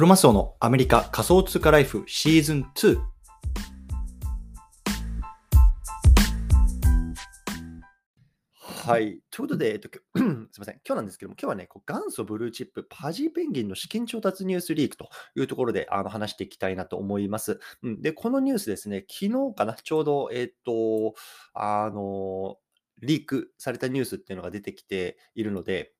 クロマスオのアメリカ仮想通貨ライフシーズン2。はい。ということで、えっと、すみません。今日なんですけども、今日はね、こう元祖ブルーチップ、パジーペンギンの資金調達ニュースリークというところであの話していきたいなと思います。うん、で、このニュースですね、昨日かな、ちょうど、えっと、あの、リークされたニュースっていうのが出てきているので、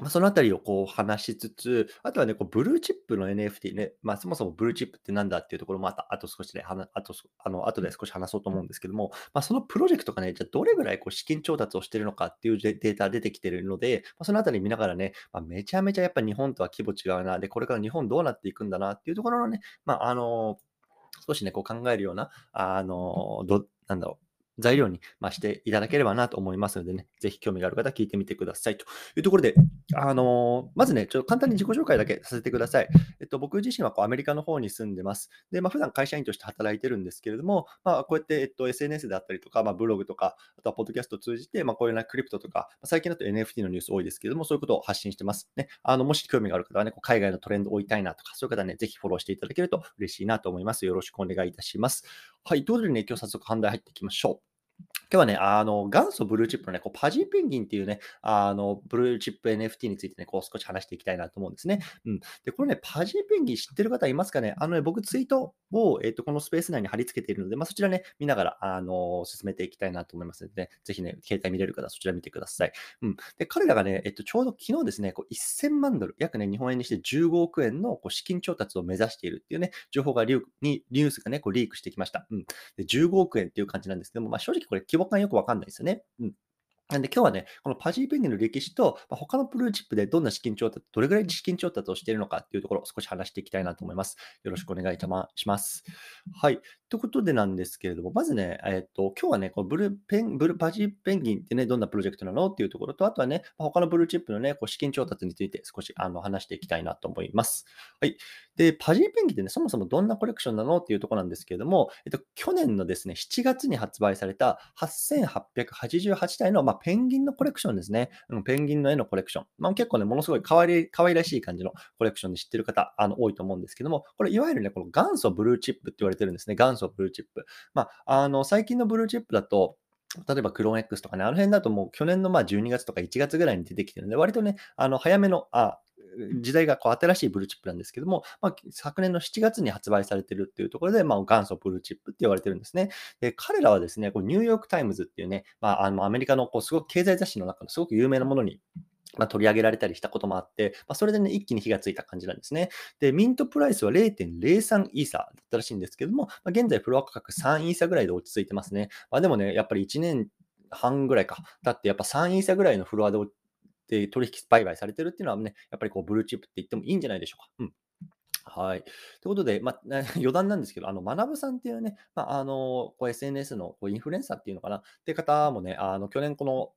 ま、そのあたりをこう話しつつ、あとはね、こうブルーチップの NFT ね、まあ、そもそもブルーチップってなんだっていうところもあた、あと少しで、あと、あの、後で少し話そうと思うんですけども、まあ、そのプロジェクトがね、じゃどれぐらいこう資金調達をしてるのかっていうデータ出てきてるので、まあ、そのあたり見ながらね、まあ、めちゃめちゃやっぱ日本とは規模違うな、で、これから日本どうなっていくんだなっていうところのね、まあ、あの少しね、こう考えるような、あのど、なんだろう、材料に、ましていただければなと思いますのでね、ぜひ興味がある方聞いてみてくださいというところで、あの、まずね、ちょっと簡単に自己紹介だけさせてください。えっと、僕自身はこうアメリカの方に住んでます。で、まあ、普段会社員として働いてるんですけれども、まあ、こうやって、えっと、SNS であったりとか、まあ、ブログとか、あとはポッドキャストを通じて、まあ、こういうなクリプトとか、最近だと NFT のニュース多いですけれども、そういうことを発信してます。ね、あのもし興味がある方はね、こう海外のトレンドを追いたいなとか、そういう方はね、ぜひフォローしていただけると嬉しいなと思います。よろしくお願いいたします。はい、ということでね、今日早速本題入っていきましょう。今日はね、あの、元祖ブルーチップのね、こうパジーペンギンっていうね、あの、ブルーチップ NFT についてね、こう少し話していきたいなと思うんですね。うん。で、これね、パジーペンギン知ってる方いますかねあのね、僕ツイートを、えっ、と、このスペース内に貼り付けているので、まあ、そちらね、見ながら、あの、進めていきたいなと思いますので、ね、ぜひね、携帯見れる方そちら見てください。うん。で、彼らがね、えっと、ちょうど昨日ですね、こう1000万ドル、約ね、日本円にして15億円のこう資金調達を目指しているっていうね、情報がリュニュースがね、こうリークしてきました。うん。で、15億円っていう感じなんですけども、まあ、正直これ規模感よくわかんないですよね。うん。なんで今日はね、このパジーペンギンの歴史と、まあ、他のプルーチップでどんな資金調達、どれぐらい資金調達をしているのかっていうところを少し話していきたいなと思います。よろしくお願いします。はい。ということでなんですけれども、まずね、えっ、と、今日はね、このブルーペン、ブルーパジーペンギンってね、どんなプロジェクトなのっていうところと、あとはね、他のブルーチップのね、こう資金調達について少しあの話していきたいなと思います。はい。で、パジーペンギンってね、そもそもどんなコレクションなのっていうところなんですけれども、えっと、去年のですね、7月に発売された8888体の、まあ、ペンギンのコレクションですね。うん、ペンギンの絵のコレクション。まあ、結構ね、ものすごい可愛い可愛らしい感じのコレクションで知ってる方、あの、多いと思うんですけども、これ、いわゆるね、この元祖ブルーチップって言われてるんですね。元祖ブルーチップ。まあ、あの、最近のブルーチップだと、例えばクローン X とかね、あの辺だともう去年のまあ12月とか1月ぐらいに出てきてるので、割とね、あの早めの、あ時代がこう新しいブルーチップなんですけども、まあ、昨年の7月に発売されてるっていうところで、まあ、元祖ブルーチップって言われてるんですね。で、彼らはですね、こうニューヨークタイムズっていうね、まあ、あのアメリカのこうすごく経済雑誌の中のすごく有名なものにまあ、取り上げられたりしたこともあって、まあ、それでね、一気に火がついた感じなんですね。で、 mint price は0.03イーサーだったらしいんですけども、まあ、現在フロア価格3イーサーぐらいで落ち着いてますね。まあ、でもね、やっぱり1年半ぐらいか。だってやっぱ3イーサーぐらいのフロアでで取引売買されてるっていうのはね、やっぱりこうブルーチップって言ってもいいんじゃないでしょうか。うんはい。ということで、まあ、余談なんですけど、あの、学さんっていうね、まあ、あの、こう SNS のこうインフルエンサーっていうのかな、って方もね、あの、去年この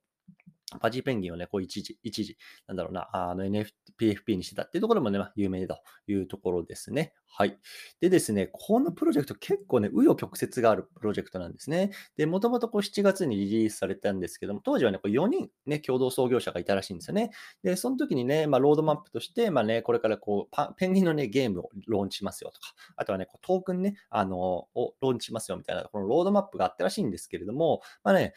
パジーペンギンをね、こう一時、一時、なんだろうな、あの NFPFP にしてたっていうところもね、まあ、有名だというところですね。はい。でですね、このプロジェクト結構ね、紆余曲折があるプロジェクトなんですね。で、もともとこう7月にリリースされたんですけども、当時はね、こう4人ね、共同創業者がいたらしいんですよね。で、その時にね、まあ、ロードマップとして、まあね、これからこう、ペンギンのね、ゲームをローンチしますよとか、あとはね、こうトークンね、あの、をローンチしますよみたいな、このロードマップがあったらしいんですけれども、まあね、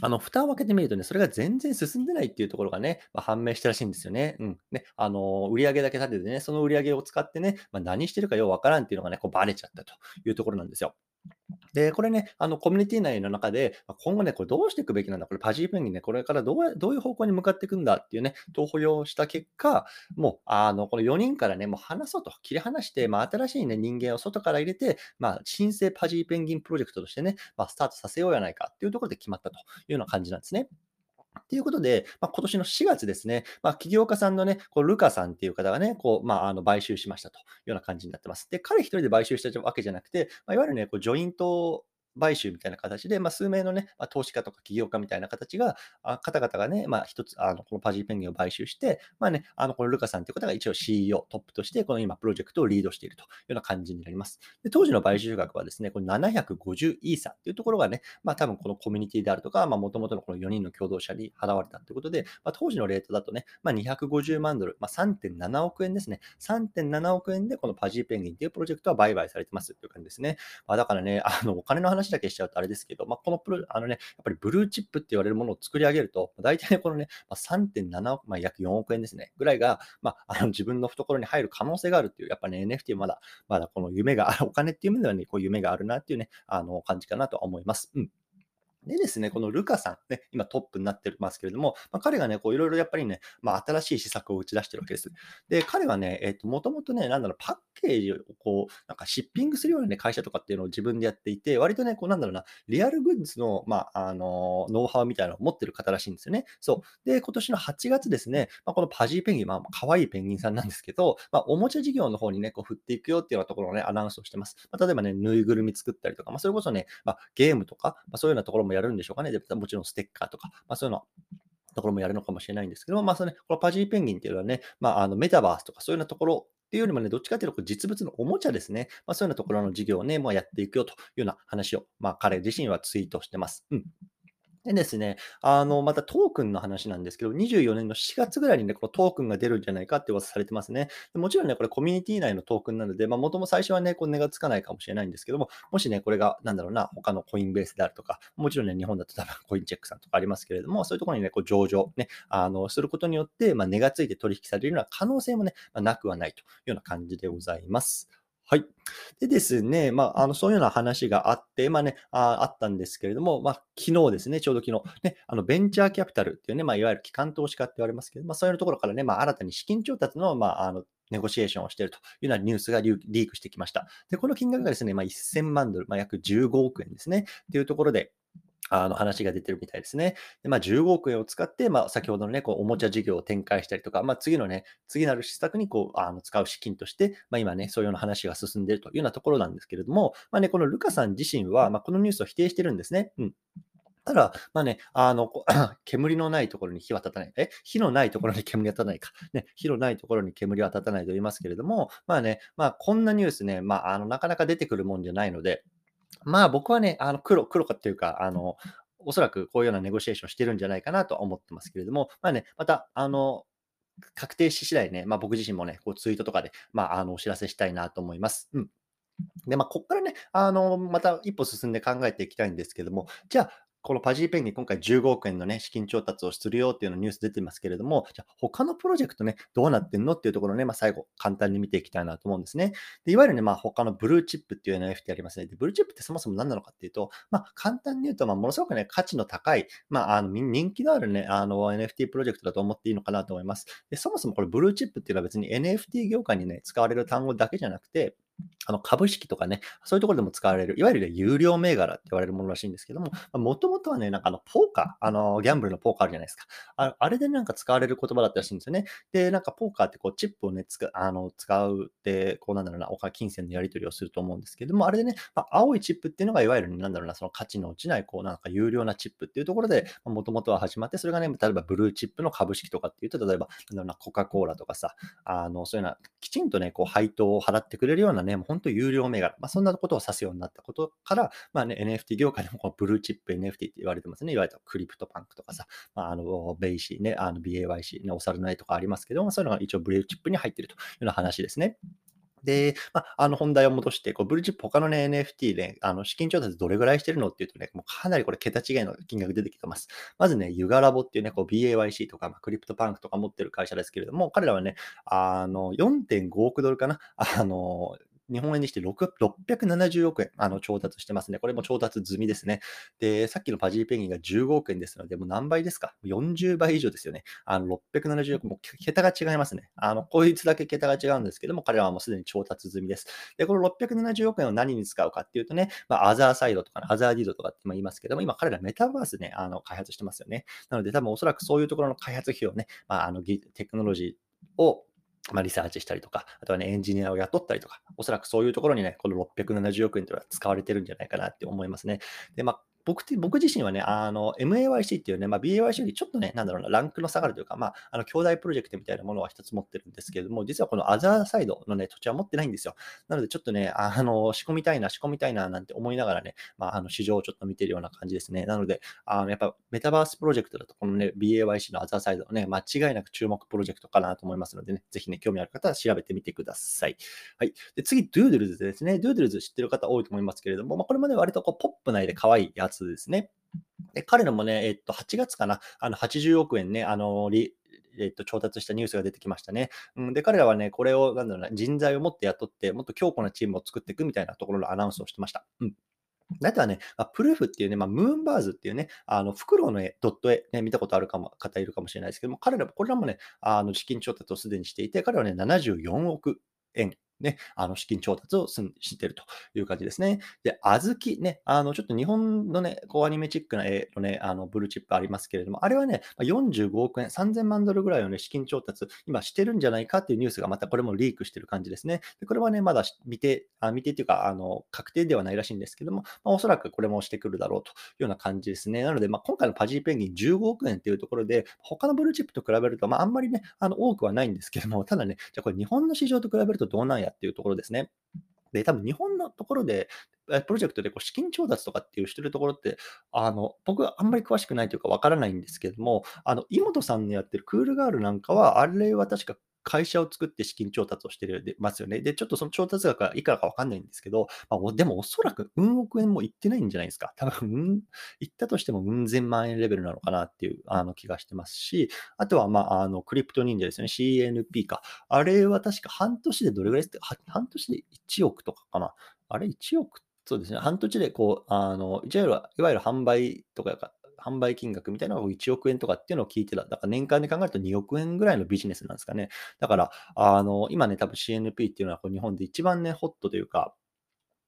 あの、蓋を開けてみるとね、それが全然進んでないっていうところがね、まあ、判明したらしいんですよね。うん。ね、あの、売上だけ立ててね、その売り上げを使ってね、まあ、何してるかようわからんっていうのがね、こうバレちゃったというところなんですよ。で、これね、あの、コミュニティ内の中で、今後ね、これどうしていくべきなんだ、これパジーペンギンね、これからどうどういう方向に向かっていくんだっていうね、投票をした結果、もう、あの、この4人からね、もう話そうと、切り離して、まあ、新しいね、人間を外から入れて、まあ、新生パジーペンギンプロジェクトとしてね、まあ、スタートさせようやないかっていうところで決まったというような感じなんですね。ということで、まあ、今年の4月ですね、まあ、起業家さんのね、こうルカさんっていう方がね、こう、まあ、あの買収しましたというような感じになってます。で、彼一人で買収したわけじゃなくて、まあ、いわゆるね、こうジョイント買収みたいな形で、まあ、数名のね、まあ、投資家とか起業家みたいな形が、あ方々がね、まあ、一つ、あの、このパジーペンギンを買収して、まあね、あの、このルカさんという方が一応 CEO、トップとして、この今、プロジェクトをリードしているというような感じになります。で当時の買収額はですね、この750イーサっていうところがね、まあ、多分このコミュニティであるとか、まあ、元々のこの4人の共同者に払われたということで、まあ、当時のレートだとね、まあ、250万ドル、まあ、3.7億円ですね。3.7億円でこのパジーペンギンっていうプロジェクトは売買されてますっていう感じですね。まあ、だからね、あの、お金の話だけしちゃうとあれですけど、まあ、このプロ、あのね、やっぱりブルーチップって言われるものを作り上げると、大体、このね、ま、3.7億、まあ、約4億円ですね、ぐらいが、まあ、あの自分の懐に入る可能性があるっていう、やっぱね、NFT まだ、まだこの夢がある、お金っていう意味ではね、こう夢があるなっていうね、あの、感じかなと思います。うん。でですね、このルカさん、ね、今トップになってますけれども、まあ、彼がね、こういろいろやっぱりね、まあ、新しい施策を打ち出してるわけです。で、彼はね、えっ、ー、と、もともとね、なんだろう、パッケージをこう、なんかシッピングするような、ね、会社とかっていうのを自分でやっていて、割とね、こうなんだろうな、リアルグッズの、まあ、あの、ノウハウみたいなのを持ってる方らしいんですよね。そう。で、今年の8月ですね、まあ、このパジーペンギン、まあ、可愛いペンギンさんなんですけど、まあ、おもちゃ事業の方にね、こう振っていくよっていうようなところをね、アナウンスをしてます。まあ、例えばね、ぬいぐるみ作ったりとか、まあ、それこそね、まあ、ゲームとか、まあ、そういうようなところもやるんでしょうかね。でもちろんステッカーとか、まあ、そういうのところもやるのかもしれないんですけども、まあ、そのね、このパジーペンギンっていうのはね、まあ、あのメタバースとかそういうようなところっていうよりもね、どっちかというと実物のおもちゃですね。まあ、そういうようなところの事業をね、もうやっていくよというような話を、まあ、彼自身はツイートしてます。うん。でですね、あの、またトークンの話なんですけど、24年の4月ぐらいにね、このトークンが出るんじゃないかって噂されてますね。もちろんね、これコミュニティ内のトークンなので、まあ、元も最初はね、こう値がつかないかもしれないんですけども、もしね、これが、なんだろうな、他のコインベースであるとか、もちろんね、日本だと多分コインチェックさんとかありますけれども、そういうところにね、こう上場ね、あの、することによって、まあ、値がついて取引されるような可能性もね、まあ、なくはないというような感じでございます。はい。でですね、まあ、あの、そういうような話があって、まあね、ああったんですけれども、まあ、昨日ですね、ちょうど昨日、ね、あの、ベンチャーキャピタルっていうね、まあ、いわゆる機関投資家って言われますけど、まあ、そういうところからね、まあ、新たに資金調達の、まあ、あの、ネゴシエーションをしているというようなニュースがリークしてきました。で、この金額がですね、まあ、1000万ドル、まあ、約15億円ですね、っていうところで、あの話が出てるみたいですね。で、まあ、15億円を使って、まあ、先ほどのね、こうおもちゃ事業を展開したりとか、まあ、次のね、次なる施策にこうあの使う資金として、まあ、今ね、そういうような話が進んでいるというようなところなんですけれども、まあね、このルカさん自身は、まあ、このニュースを否定してるんですね。うん。ただ、まあね、あの、煙のないところに火は立たない。え火のないところに煙は立たないか。ね、火のないところに煙は立たないと言いますけれども、まあね、まあこんなニュースね、まあ、あの、なかなか出てくるもんじゃないので、まあ僕はね、あの黒、黒かっていうか、あの、おそらくこういうようなネゴシエーションしてるんじゃないかなと思ってますけれども、まあね、また、あの、確定し次第ね、まあ僕自身もね、こうツイートとかで、まあ、あの、お知らせしたいなと思います。うん。で、まあ、ここからね、あの、また一歩進んで考えていきたいんですけども、じゃあ、このパジーペンに今回15億円のね、資金調達をするよっていうのニュース出てますけれども、じゃあ他のプロジェクトね、どうなってんのっていうところね、まあ、最後、簡単に見ていきたいなと思うんですね。でいわゆるね、まあ、他のブルーチップっていう NFT ありますね。で、ブルーチップってそもそも何なのかっていうと、まあ、簡単に言うと、ま、ものすごくね、価値の高い、まあ、あの人気のあるね、あの NFT プロジェクトだと思っていいのかなと思います。で、そもそもこれブルーチップっていうのは別に NFT 業界にね、使われる単語だけじゃなくて、あの株式とかね、そういうところでも使われる、いわゆる、有料銘柄って言われるものらしいんですけども、もともとはね、なんかあの、ポーカー、あの、ギャンブルのポーカーあるじゃないですか。ああれでなんか使われる言葉だったらしいんですよね。で、なんかポーカーってこう、チップをね、つあの使うって、こうなんだろうな、お金、金銭のやり取りをすると思うんですけども、あれでね、まあ、青いチップっていうのが、いわゆる、なんだろうな、その価値の落ちない、こう、なんか優良なチップっていうところで、もともとは始まって、それがね、例えばブルーチップの株式とかっていうと、例えば、なんだろうな、コカ・コーラとかさ、あの、そういうような、きちんとね、こう、配当を払ってくれるようなね、もう本当優良銘柄、まあ、そんなことを指すようになったことから、まあね、NFT 業界でもこのブルーチップ NFT って言われてますね。いわゆるクリプトパンクとかさ、まあ、あの、ベイシーね、あの BAYC ね、おさるの絵とかありますけども、そういうのが一応ブルーチップに入ってるというような話ですね。で、まあ、あの本題を戻して、こうブルーチップ、他のね、NFT で、あの資金調達どれぐらいしてるのっていうとね、もうかなりこれ桁違いの金額出てきてます。まずね、ユガラボっていうね、こう BAYC とか、まあ、クリプトパンクとか持ってる会社ですけれども、彼らはね、あの、4.5億ドルかな、あの、日本円にして670億円あの調達してますね。これも調達済みですね。で、さっきのパジーペンギンが15億円ですので、もう何倍ですか ?40 倍以上ですよね。あの670億、も桁が違いますね。あの、こいつだけ桁が違うんですけども、彼らはもうすでに調達済みです。で、この670億円を何に使うかっていうとね、まあ、アザーサイドとか、ね、アザーディードとかって言いますけども、今彼らメタバースね、あの開発してますよね。なので、多分おそらくそういうところの開発費をね、まあ、あのテクノロジーをまあ、リサーチしたりとか、あとはね、エンジニアを雇ったりとか、おそらくそういうところにね、この670億円というのは使われてるんじゃないかなって思いますね。で、まあ、僕僕自身はね、あの、MAYC っていうね、まあ、BAYC よりちょっとね、なんだろうな、ランクの下がるというか、まあ、あの、兄弟プロジェクトみたいなものは一つ持ってるんですけれども、実はこのアザーサイドのね、土地は持ってないんですよ。なので、ちょっとね、あの、仕込みたいな、仕込みたいな、なんて思いながらね、まあ、あの、市場をちょっと見てるような感じですね。なので、あの、やっぱ、メタバースプロジェクトだと、このね、BAYC のアザーサイドのね、間違いなく注目プロジェクトかなと思いますのでね、ぜひね、興味ある方は調べてみてください。はい。で、次、ドゥードゥルズですね。ドゥードゥルズ知ってる方多いと思いますけれども、まあ、これもね、割とこう、ポップな絵で可愛いやつですね。で、彼らもね、えっと、8月かな、あの、80億円ね、あの、りえっと、調達したニュースが出てきましたね。うん、で、彼らはね、これを、なんだろうな、人材をもっと雇って、もっと強固なチームを作っていくみたいなところのアナウンスをしてました。うん。あとはね、まあ、プルーフっていうね、まあ、ムーンバーズっていうね、あの、フクロウの絵、ドット絵、ね、見たことあるかも、方いるかもしれないですけども、彼ら、これらもね、あの、資金調達をすでにしていて、彼らはね、74億円ね、あの資金調達をしてるという感じですね。で、小豆ね、あの、ちょっと日本のね、こうアニメチックな絵のね、あの、ブルーチップありますけれども、あれはね、45億円、3000万ドルぐらいのね、資金調達、今してるんじゃないかっていうニュースがまたこれもリークしてる感じですね。でこれはね、まだ見て、あ見てっていうか、あの、確定ではないらしいんですけども、まあ、おそらくこれもしてくるだろうというような感じですね。なので、まあ、今回のパジーペンギン15億円っていうところで、他のブルーチップと比べると、まあ、あんまりね、あの、多くはないんですけども、ただね、じゃこれ日本の市場と比べるとどうなんやっていうところですね。で、多分日本のところで、プロジェクトでこう資金調達とかっていうしてるところって、あの、僕はあんまり詳しくないというかわからないんですけども、あの、井本さんのやってるクールガールなんかは、あれは確か会社を作って資金調達をしてるでますよね。で、ちょっとその調達額はいくらかわかんないんですけど、まあ、でもおそらく運億円もいってないんじゃないですか。多分、うん、いったとしてもうん千万円レベルなのかなっていうあの気がしてますし、あとは、まあ、あの、クリプト忍者ですね。CNP か。あれは確か半年でどれぐらいですか半年で1億とかかな。あれ1億？そうですね。半年でこう、あの、いわゆる、いわゆる販売とか販売金額みたいなのが1億円とかっていうのを聞いてた。だから年間で考えると2億円ぐらいのビジネスなんですかね。だから、あの、今ね、多分 CNP っていうのはこう日本で一番ね、ホットというか、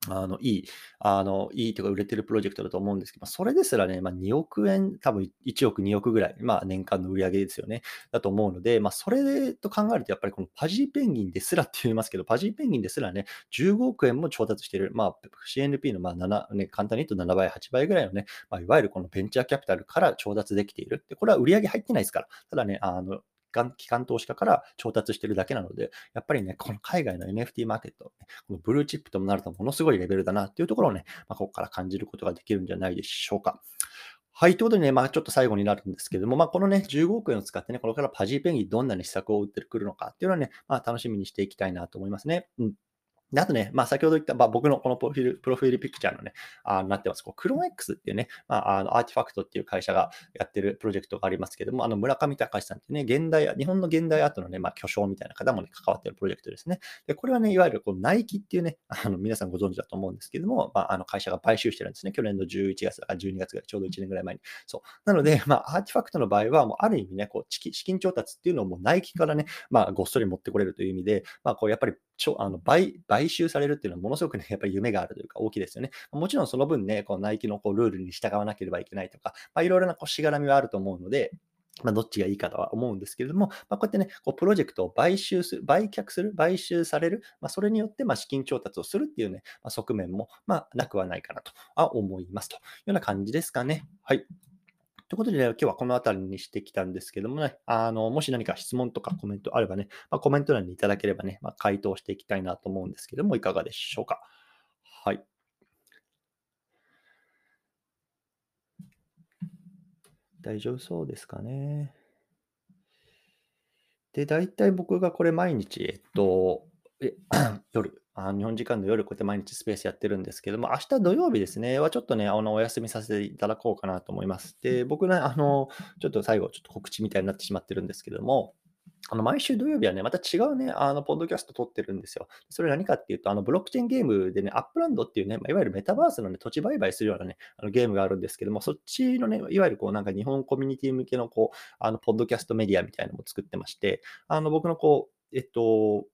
あの、いい、あの、いいとか売れてるプロジェクトだと思うんですけど、それですらね、まあ、2億円、多分1億、2億ぐらい、まあ、年間の売り上げですよね。だと思うので、まあ、それと考えると、やっぱりこのパジーペンギンですらって言いますけど、パジーペンギンですらね、15億円も調達している、まあ、CNP のまあ7、ね、簡単に言うと7倍、8倍ぐらいのね、まあ、いわゆるこのベンチャーキャピタルから調達できている。で、これは売り上げ入ってないですから。ただね、あの、機関投資家から調達してるだけなので、やっぱりね、この海外の NFT マーケット、このブルーチップともなるとものすごいレベルだなっていうところをね、まあ、ここから感じることができるんじゃないでしょうか。はい。ということでね、まあちょっと最後になるんですけども、まあこのね、15億円を使ってね、これからパジーペンギンどんなね施策を打ってくるのかっていうのはね、まあ楽しみにしていきたいなと思いますね。うん。で、あとね、まあ、先ほど言った、まあ、僕のこのプロフィール、プロフィールピクチャーのね、あなってます。こう、クローン X っていうね、まあ、あの、アーティファクトっていう会社がやってるプロジェクトがありますけども、あの、村上隆さんってね、現代、日本の現代アートのね、まあ、巨匠みたいな方もね、関わってるプロジェクトですね。で、これはね、いわゆる、こう、ナイキっていうね、あの、皆さんご存知だと思うんですけども、まあ、あの、会社が買収してるんですね。去年の11月だから12月ぐらい、ちょうど1年ぐらい前に。そう。なので、まあ、アーティファクトの場合は、もう、ある意味ね、こう、資金調達っていうのをもうナイキからね、まあ、ごっそり持ってこれるという意味で、まあ、こう、やっぱり、ちょあの買買収されるっていうのはものすごくね、やっぱり夢があるというか大きいですよね。もちろんその分ね、こうナイキのこうルールに従わなければいけないとか、まあ、いろいろなこうしがらみはあると思うので、まあ、どっちがいいかとは思うんですけれども、まあ、こうやってね、こうプロジェクトを買収する、売却する、買収される、まあ、それによってま資金調達をするっていうね、ま、側面もまなくはないかなとは思いますというような感じですかね。はい。ということで、ね、今日はこの辺りにしてきたんですけどもね、あの、もし何か質問とかコメントあればね、まあ、コメント欄にいただければね、まあ、回答していきたいなと思うんですけども、いかがでしょうか。はい。大丈夫そうですかね。で、大体僕がこれ毎日、えっと、え 夜、あ日本時間の夜、こうやって毎日スペースやってるんですけども、明日土曜日ですね、はちょっとね、あの、お休みさせていただこうかなと思います。で、僕ね、あの、ちょっと最後、ちょっと告知みたいになってしまってるんですけども、あの、毎週土曜日はね、また違うね、あの、ポッドキャスト撮ってるんですよ。それ何かっていうと、あの、ブロックチェーンゲームでね、アップランドっていうね、まあ、いわゆるメタバースのね、土地売買するようなね、あのゲームがあるんですけども、そっちのね、いわゆるこう、なんか日本コミュニティ向けのこう、あの、ポッドキャストメディアみたいなのも作ってまして、あの、僕のこう、えっと、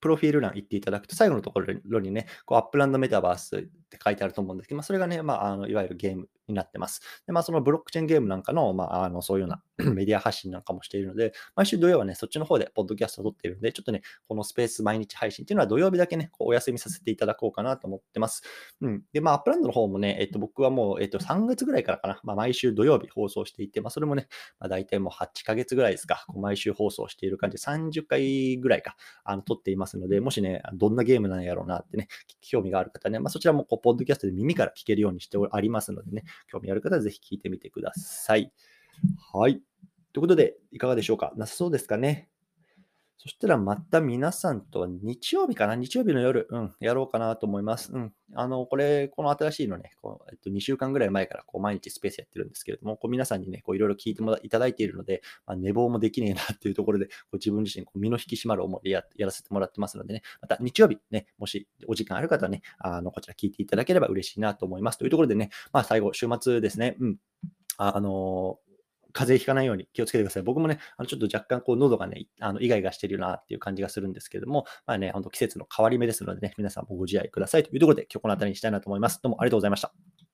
プロフィール欄行っていただくと、最後のところにね、アップランドメタバースっって書いてあると思うんですけど、まあ、それがね、まあ、あのいわゆるゲームになってます。で、まあ、そのブロックチェーンゲームなんかの、まあ、あのそういうような メディア発信なんかもしているので、毎週土曜はね、そっちの方でポッドキャストを撮っているので、ちょっとね、このスペース毎日配信っていうのは土曜日だけね、こうお休みさせていただこうかなと思ってます。うん。で、まあ、 Upland の方もね、えっと、僕はもう、えっと、3月ぐらいからかな、まあ、毎週土曜日放送していて、まあ、それもね、まあ、大体もう8ヶ月ぐらいですか、こう毎週放送している感じで、30回ぐらいか、あの、撮っていますので、もしね、どんなゲームなんやろうなってね、興味がある方ね、まあ、そちらもこう、ポッドキャストで耳から聞けるようにしてありますのでね、興味ある方はぜひ聞いてみてください。はい。ということで、いかがでしょうか？なさそうですかね？そしたらまた皆さんと日曜日かな？日曜日の夜、うん、やろうかなと思います。うん。あの、これ、この新しいのね、こうえっと、2週間ぐらい前からこう毎日スペースやってるんですけれども、こう皆さんにね、こういろいろ聞いてもいただいているので、まあ、寝坊もできねえなっていうところで、こう自分自身こう身の引き締まる思いでややらせてもらってますのでね、また日曜日ね、もしお時間ある方はね、あの、こちら聞いていただければ嬉しいなと思います。というところでね、まあ最後、週末ですね、うん。あの風邪ひかないように気をつけてください。僕もね、あのちょっと若干こう喉がね、あのイガイガしてるなっていう感じがするんですけれども、まあね、本当季節の変わり目ですのでね、皆さんもご自愛くださいというところで今日この辺りにしたいなと思います。どうもありがとうございました。